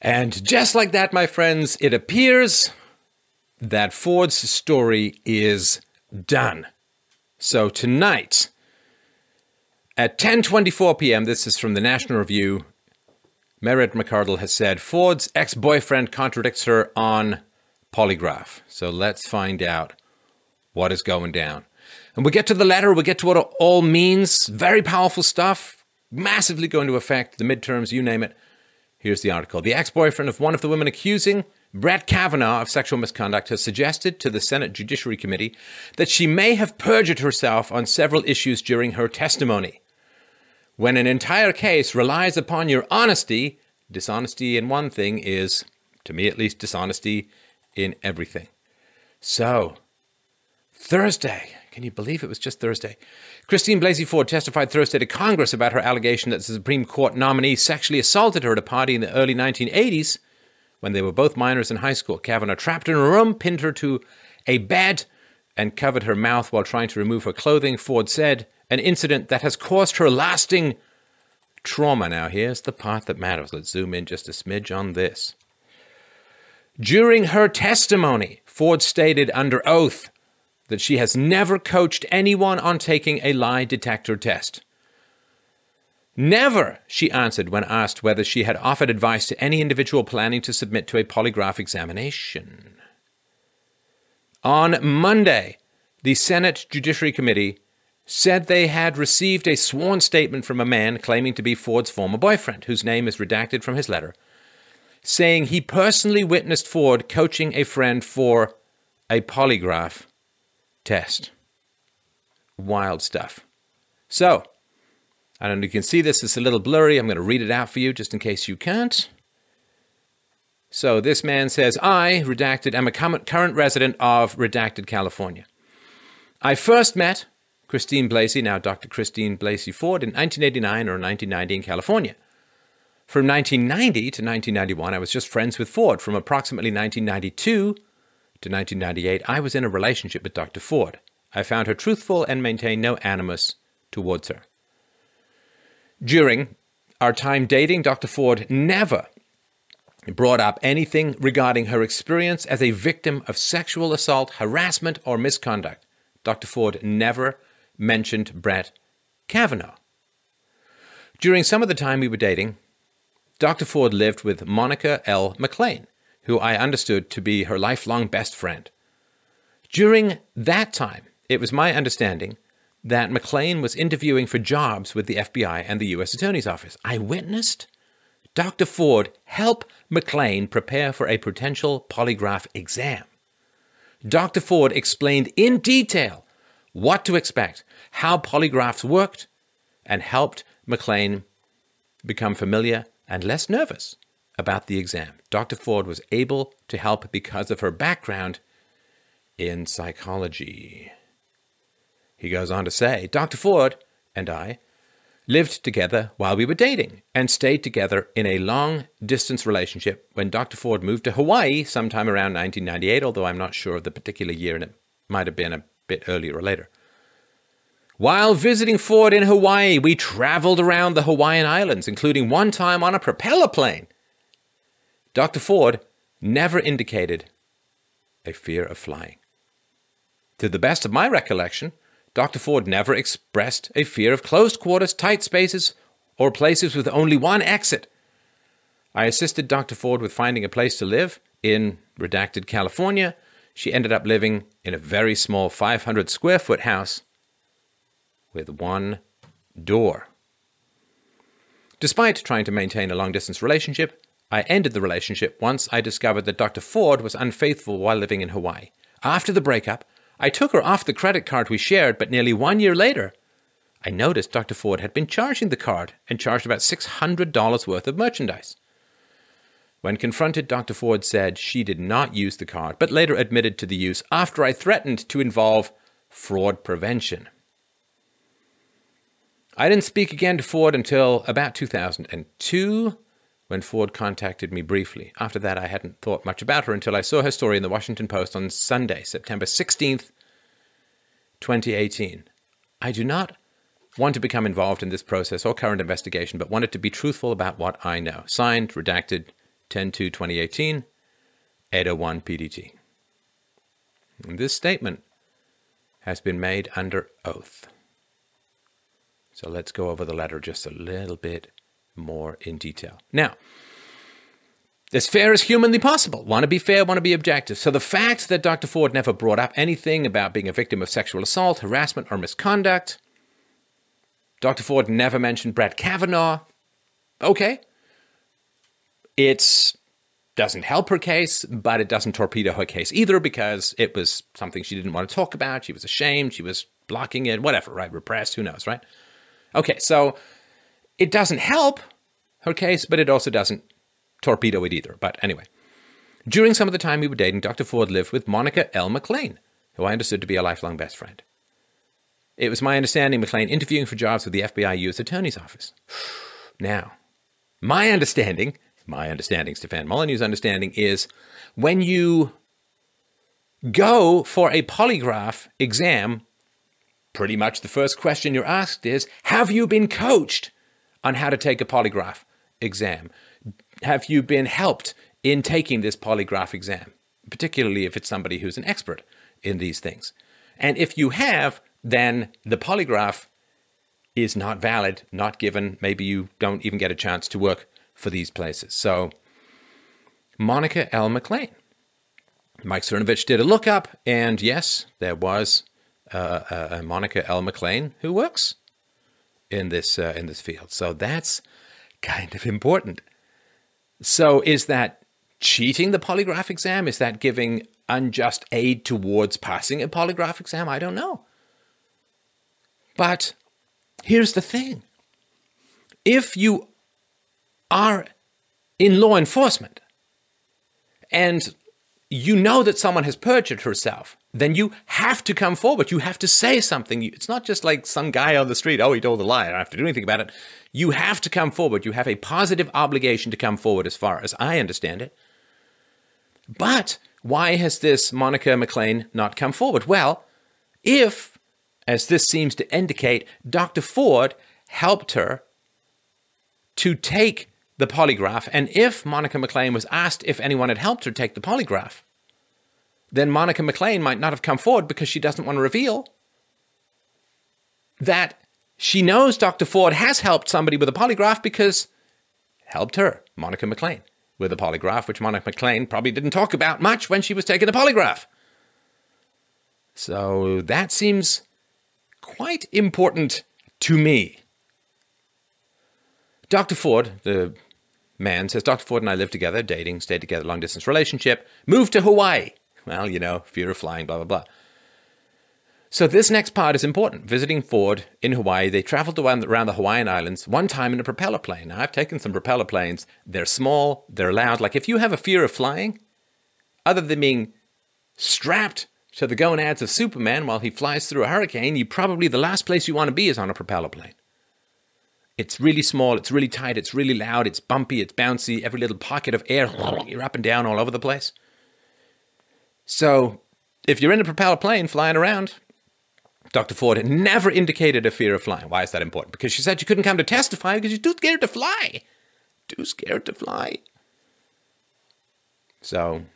And just like that, my friends, it appears that Ford's story is done. So tonight at 10:24 p.m., this is from the National Review. Merritt McArdle has said Ford's ex-boyfriend contradicts her on polygraph. So let's find out what is going down. And we get to the letter, we get to what it all means. Very powerful stuff, massively going to affect the midterms, you name it. Here's the article. The ex boyfriend of one of the women accusing Brett Kavanaugh of sexual misconduct has suggested to the Senate Judiciary Committee that she may have perjured herself on several issues during her testimony. When an entire case relies upon your honesty, dishonesty in one thing is, to me at least, dishonesty in everything. So, Thursday, can you believe it was just Thursday? Christine Blasey Ford testified Thursday to Congress about her allegation that the Supreme Court nominee sexually assaulted her at a party in the early 1980s when they were both minors in high school. Kavanaugh trapped her in a room, pinned her to a bed, and covered her mouth while trying to remove her clothing, Ford said, an incident that has caused her lasting trauma. Now, here's the part that matters. Let's zoom in just a smidge on this. During her testimony, Ford stated under oath that she has never coached anyone on taking a lie detector test. Never, she answered when asked whether she had offered advice to any individual planning to submit to a polygraph examination. On Monday, the Senate Judiciary Committee said they had received a sworn statement from a man claiming to be Ford's former boyfriend, whose name is redacted from his letter, saying he personally witnessed Ford coaching a friend for a polygraph test. Wild stuff. So, I don't know you can see this, it's a little blurry. I'm going to read it out for you just in case you can't. So this man says, I, redacted, am a current resident of redacted California. I first met Christine Blasey, now Dr. Christine Blasey Ford, in 1989 or 1990 in California. From 1990 to 1991, I was just friends with Ford. From approximately 1992 to 1998, I was in a relationship with Dr. Ford. I found her truthful and maintained no animus towards her. During our time dating, Dr. Ford never brought up anything regarding her experience as a victim of sexual assault, harassment, or misconduct. Dr. Ford never mentioned Brett Kavanaugh. During some of the time we were dating, Dr. Ford lived with Monica L. McLean, who I understood to be her lifelong best friend. During that time, it was my understanding that McLean was interviewing for jobs with the FBI and the U.S. Attorney's Office. I witnessed Dr. Ford help McLean prepare for a potential polygraph exam. Dr. Ford explained in detail what to expect, how polygraphs worked, and helped McLean become familiar and less nervous about the exam. Dr. Ford was able to help because of her background in psychology. He goes on to say Dr. Ford and I lived together while we were dating and stayed together in a long distance relationship when Dr. Ford moved to Hawaii sometime around 1998, although I'm not sure of the particular year and it might have been a bit earlier or later. While visiting Ford in Hawaii, we traveled around the Hawaiian Islands, including one time on a propeller plane. Dr. Ford never indicated a fear of flying. To the best of my recollection, Dr. Ford never expressed a fear of closed quarters, tight spaces, or places with only one exit. I assisted Dr. Ford with finding a place to live in redacted California. She ended up living in a very small 500 square foot house with one door. Despite trying to maintain a long distance relationship, I ended the relationship once I discovered that Dr. Ford was unfaithful while living in Hawaii. After the breakup, I took her off the credit card we shared, but nearly one year later, I noticed Dr. Ford had been charging the card and charged about $600 worth of merchandise. When confronted, Dr. Ford said she did not use the card, but later admitted to the use after I threatened to involve fraud prevention. I didn't speak again to Ford until about 2002 when Ford contacted me briefly. After that, I hadn't thought much about her until I saw her story in the Washington Post on Sunday, September 16th, 2018. I do not want to become involved in this process or current investigation, but wanted to be truthful about what I know. Signed, redacted, 10 2 2018, 801 PDT. And this statement has been made under oath. So let's go over the letter just a little bit more in detail. Now, as fair as humanly possible. Want to be fair, want to be objective. So the fact that Dr. Ford never brought up anything about being a victim of sexual assault, harassment, or misconduct, Dr. Ford never mentioned Brett Kavanaugh. Okay. It doesn't help her case, but it doesn't torpedo her case either because it was something she didn't want to talk about. She was ashamed. She was blocking it, whatever, right? Repressed, who knows, right? Okay, so it doesn't help her case, but it also doesn't torpedo it either. But anyway, during some of the time we were dating, Dr. Ford lived with Monica L. McLean, who I understood to be a lifelong best friend. It was my understanding McLean interviewing for jobs with the FBI U.S. Attorney's Office. Now, my understanding, my understanding, Stefan Molyneux's understanding, is when you go for a polygraph exam, pretty much the first question you're asked is Have you been coached on how to take a polygraph exam? have you been helped in taking this polygraph exam, particularly if it's somebody who's an expert in these things? And if you have, then the polygraph is not valid, not given. Maybe you don't even get a chance to work for these places. So, Monica L. McLean. Mike Cernovich did a lookup, and yes, there was uh, a Monica L. McLean who works in this uh, in this field. So that's kind of important. So is that cheating the polygraph exam? Is that giving unjust aid towards passing a polygraph exam? I don't know. But here's the thing if you are in law enforcement and you know that someone has perjured herself, then you have to come forward. You have to say something. It's not just like some guy on the street, oh, he told a lie. I don't have to do anything about it. You have to come forward. You have a positive obligation to come forward, as far as I understand it. But why has this Monica McLean not come forward? Well, if, as this seems to indicate, Dr. Ford helped her to take the polygraph, and if Monica McLean was asked if anyone had helped her take the polygraph, then Monica McLean might not have come forward because she doesn't want to reveal that she knows Dr. Ford has helped somebody with a polygraph because helped her, Monica McLean, with a polygraph, which Monica McLean probably didn't talk about much when she was taking the polygraph. So that seems quite important to me. Dr. Ford, the man, says Dr. Ford and I lived together, dating, stayed together, long distance relationship, moved to Hawaii. Well, you know, fear of flying, blah, blah, blah. So this next part is important. Visiting Ford in Hawaii, they traveled around the Hawaiian Islands one time in a propeller plane. Now, I've taken some propeller planes. They're small, they're loud. Like if you have a fear of flying, other than being strapped to the gonads of Superman while he flies through a hurricane, you probably the last place you want to be is on a propeller plane. It's really small, it's really tight, it's really loud, it's bumpy, it's bouncy, every little pocket of air, you're up and down all over the place. So, if you're in a propeller plane flying around, Dr. Ford never indicated a fear of flying. Why is that important? Because she said she couldn't come to testify because she's too scared to fly. Too scared to fly. So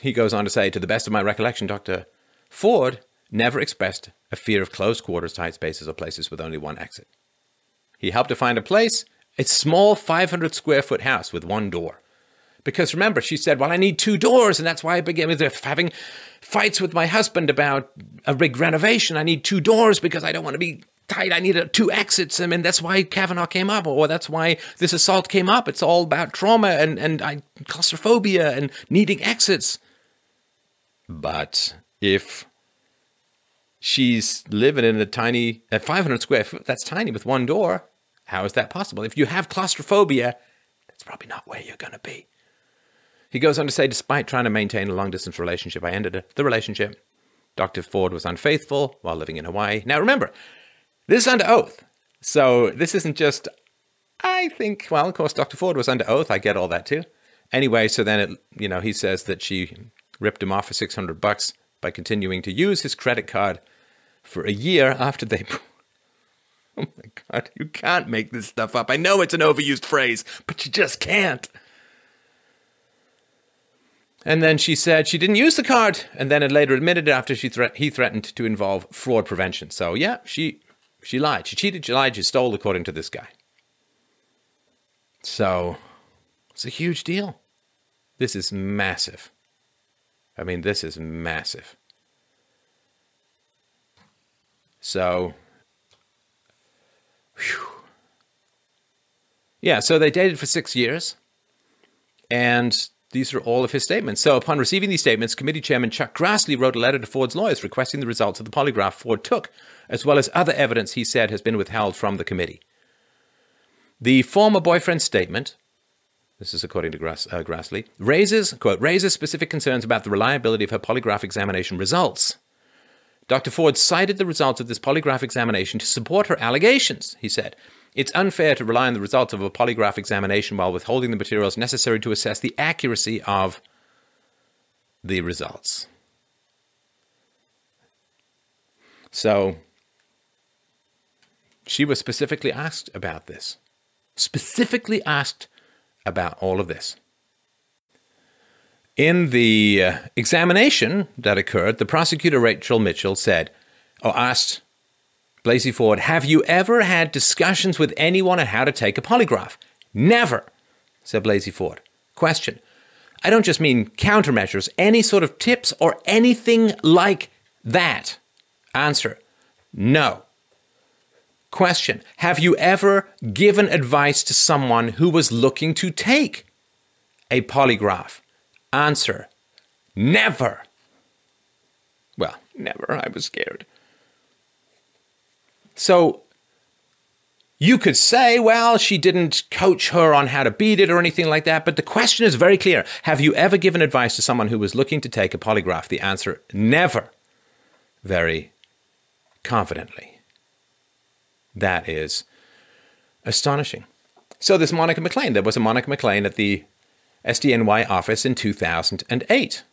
he goes on to say, to the best of my recollection, Dr. Ford never expressed a fear of closed quarters, tight spaces, or places with only one exit. He helped to find a place, a small 500 square foot house with one door. Because remember, she said, Well, I need two doors, and that's why I began with having fights with my husband about a big renovation. I need two doors because I don't want to be tight. I need a, two exits. I mean, that's why Kavanaugh came up, or that's why this assault came up. It's all about trauma and, and I, claustrophobia and needing exits. But if she's living in a tiny, at 500 square foot, that's tiny with one door, how is that possible? If you have claustrophobia, that's probably not where you're going to be. He goes on to say, despite trying to maintain a long distance relationship, I ended the relationship. Dr. Ford was unfaithful while living in Hawaii. Now remember, this is under oath. So this isn't just, I think, well, of course, Dr. Ford was under oath. I get all that too. Anyway, so then it, you know, he says that she ripped him off for 600 bucks by continuing to use his credit card for a year after they Oh my God, you can't make this stuff up. I know it's an overused phrase, but you just can't. And then she said she didn't use the card, and then it later admitted after she thre- he threatened to involve fraud prevention. So yeah, she she lied. She cheated. She lied. She stole, according to this guy. So it's a huge deal. This is massive. I mean, this is massive. So, whew. yeah. So they dated for six years, and these are all of his statements. So, upon receiving these statements, committee chairman Chuck Grassley wrote a letter to Ford's lawyers requesting the results of the polygraph Ford took, as well as other evidence he said has been withheld from the committee. The former boyfriend's statement, this is according to Grass, uh, Grassley, raises, quote, raises specific concerns about the reliability of her polygraph examination results. Dr. Ford cited the results of this polygraph examination to support her allegations, he said. It's unfair to rely on the results of a polygraph examination while withholding the materials necessary to assess the accuracy of the results. So, she was specifically asked about this. Specifically asked about all of this. In the uh, examination that occurred, the prosecutor Rachel Mitchell said, or asked Blasey Ford, have you ever had discussions with anyone on how to take a polygraph? Never, said Blasey Ford. Question. I don't just mean countermeasures, any sort of tips or anything like that. Answer. No. Question. Have you ever given advice to someone who was looking to take a polygraph? Answer. Never. Well, never. I was scared. So you could say, well, she didn't coach her on how to beat it or anything like that, but the question is very clear. Have you ever given advice to someone who was looking to take a polygraph? The answer, never. Very confidently. That is astonishing. So, this Monica McLean, there was a Monica McLean at the SDNY office in 2008.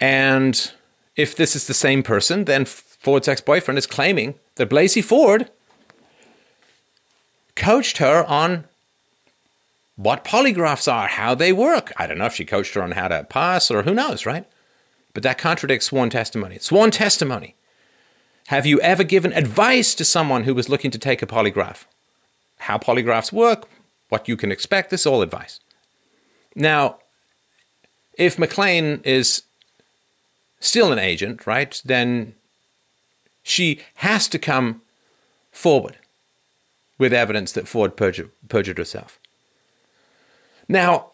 And if this is the same person, then Ford's ex boyfriend is claiming that Blasey Ford coached her on what polygraphs are, how they work. I don't know if she coached her on how to pass or who knows, right? But that contradicts sworn testimony. Sworn testimony. Have you ever given advice to someone who was looking to take a polygraph? How polygraphs work, what you can expect, this is all advice. Now, if McLean is still an agent, right, then she has to come forward with evidence that Ford perjured, perjured herself. Now,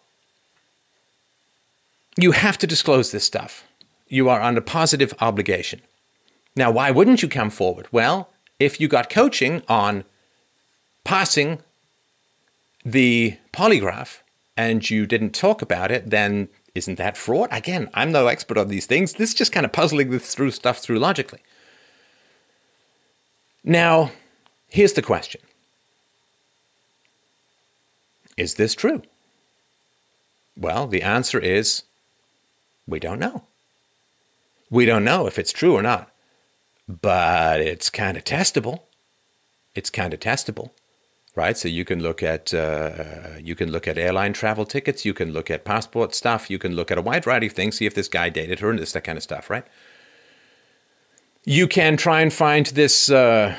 you have to disclose this stuff. You are under positive obligation. Now, why wouldn't you come forward? Well, if you got coaching on passing the polygraph and you didn't talk about it, then isn't that fraud? Again, I'm no expert on these things. This is just kind of puzzling this through stuff through logically. Now, here's the question Is this true? Well, the answer is we don't know. We don't know if it's true or not, but it's kind of testable. It's kind of testable, right? So you can look at uh, you can look at airline travel tickets, you can look at passport stuff, you can look at a wide variety of things, see if this guy dated her and this that kind of stuff, right? You can try and find this uh,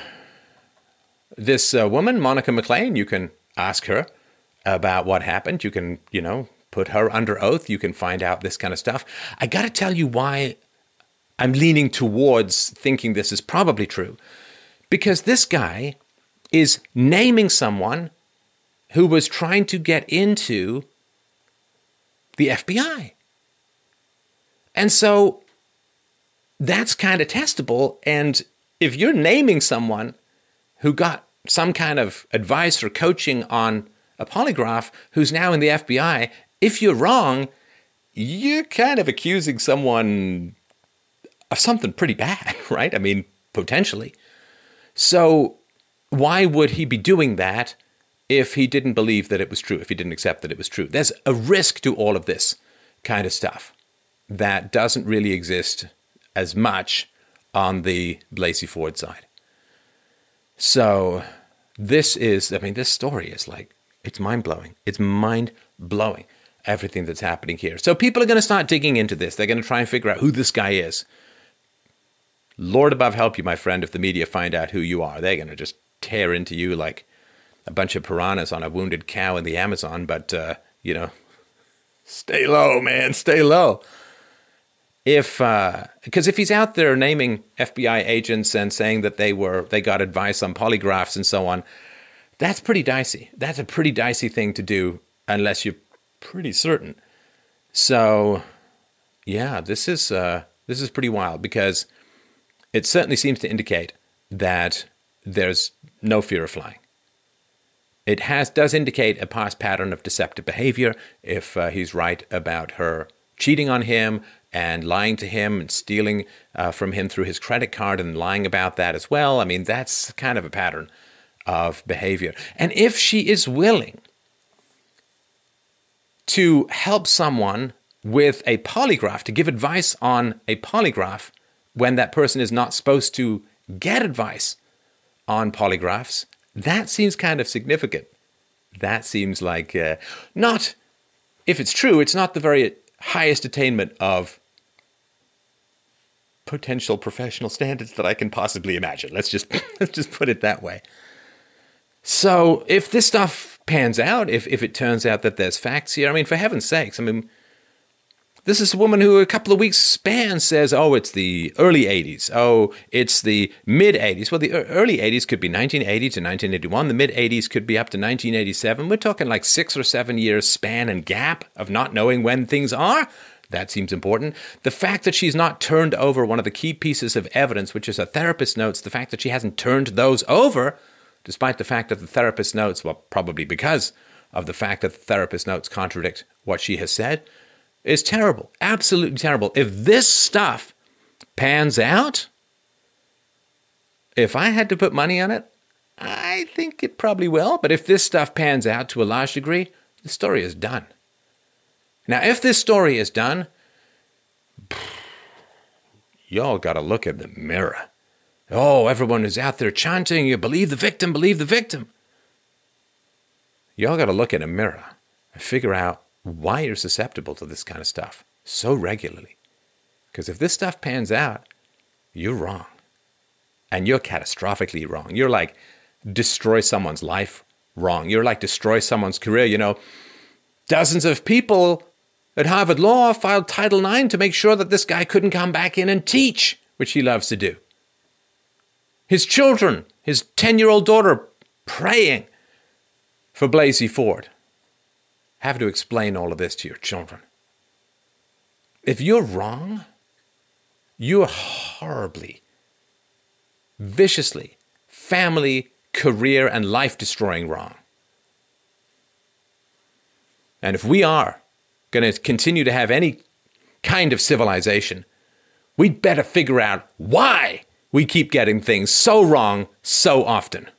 this uh, woman, Monica McLean. You can ask her about what happened. You can, you know, put her under oath. You can find out this kind of stuff. I got to tell you why I'm leaning towards thinking this is probably true, because this guy is naming someone who was trying to get into the FBI. And so that's kind of testable. And if you're naming someone who got some kind of advice or coaching on a polygraph who's now in the FBI, if you're wrong, you're kind of accusing someone of something pretty bad, right? I mean, potentially. So, why would he be doing that if he didn't believe that it was true, if he didn't accept that it was true? There's a risk to all of this kind of stuff that doesn't really exist as much on the Blasey Ford side. So this is, I mean, this story is like, it's mind blowing. It's mind blowing, everything that's happening here. So people are going to start digging into this. They're going to try and figure out who this guy is. Lord above help you, my friend, if the media find out who you are. They're going to just tear into you like a bunch of piranhas on a wounded cow in the Amazon. But, uh, you know, stay low, man, stay low if because uh, if he's out there naming FBI agents and saying that they were they got advice on polygraphs and so on, that's pretty dicey. That's a pretty dicey thing to do unless you're pretty certain. So, yeah, this is uh, this is pretty wild because it certainly seems to indicate that there's no fear of flying. It has does indicate a past pattern of deceptive behavior if uh, he's right about her cheating on him and lying to him and stealing uh, from him through his credit card and lying about that as well. I mean, that's kind of a pattern of behavior. And if she is willing to help someone with a polygraph, to give advice on a polygraph when that person is not supposed to get advice on polygraphs, that seems kind of significant. That seems like uh, not, if it's true, it's not the very highest attainment of potential professional standards that I can possibly imagine. Let's just let's just put it that way. So if this stuff pans out, if if it turns out that there's facts here, I mean, for heaven's sakes, I mean, this is a woman who a couple of weeks span says, "Oh, it's the early '80s. Oh, it's the mid '80s." Well, the early '80s could be 1980 to 1981. The mid '80s could be up to 1987. We're talking like six or seven years span and gap of not knowing when things are. That seems important. The fact that she's not turned over one of the key pieces of evidence, which is a therapist notes, the fact that she hasn't turned those over, despite the fact that the therapist notes, well, probably because of the fact that the therapist notes contradict what she has said, is terrible. Absolutely terrible. If this stuff pans out, if I had to put money on it, I think it probably will. But if this stuff pans out to a large degree, the story is done. Now, if this story is done, y'all got to look in the mirror. Oh, everyone is out there chanting, you believe the victim, believe the victim. Y'all got to look in a mirror and figure out why you're susceptible to this kind of stuff so regularly. Because if this stuff pans out, you're wrong. And you're catastrophically wrong. You're like destroy someone's life wrong. You're like destroy someone's career. You know, dozens of people at Harvard Law filed Title IX to make sure that this guy couldn't come back in and teach, which he loves to do. His children, his 10 year old daughter, praying for Blasey Ford have to explain all of this to your children. If you're wrong, you're horribly, viciously, family, career, and life destroying wrong. And if we are going to continue to have any kind of civilization, we'd better figure out why we keep getting things so wrong so often.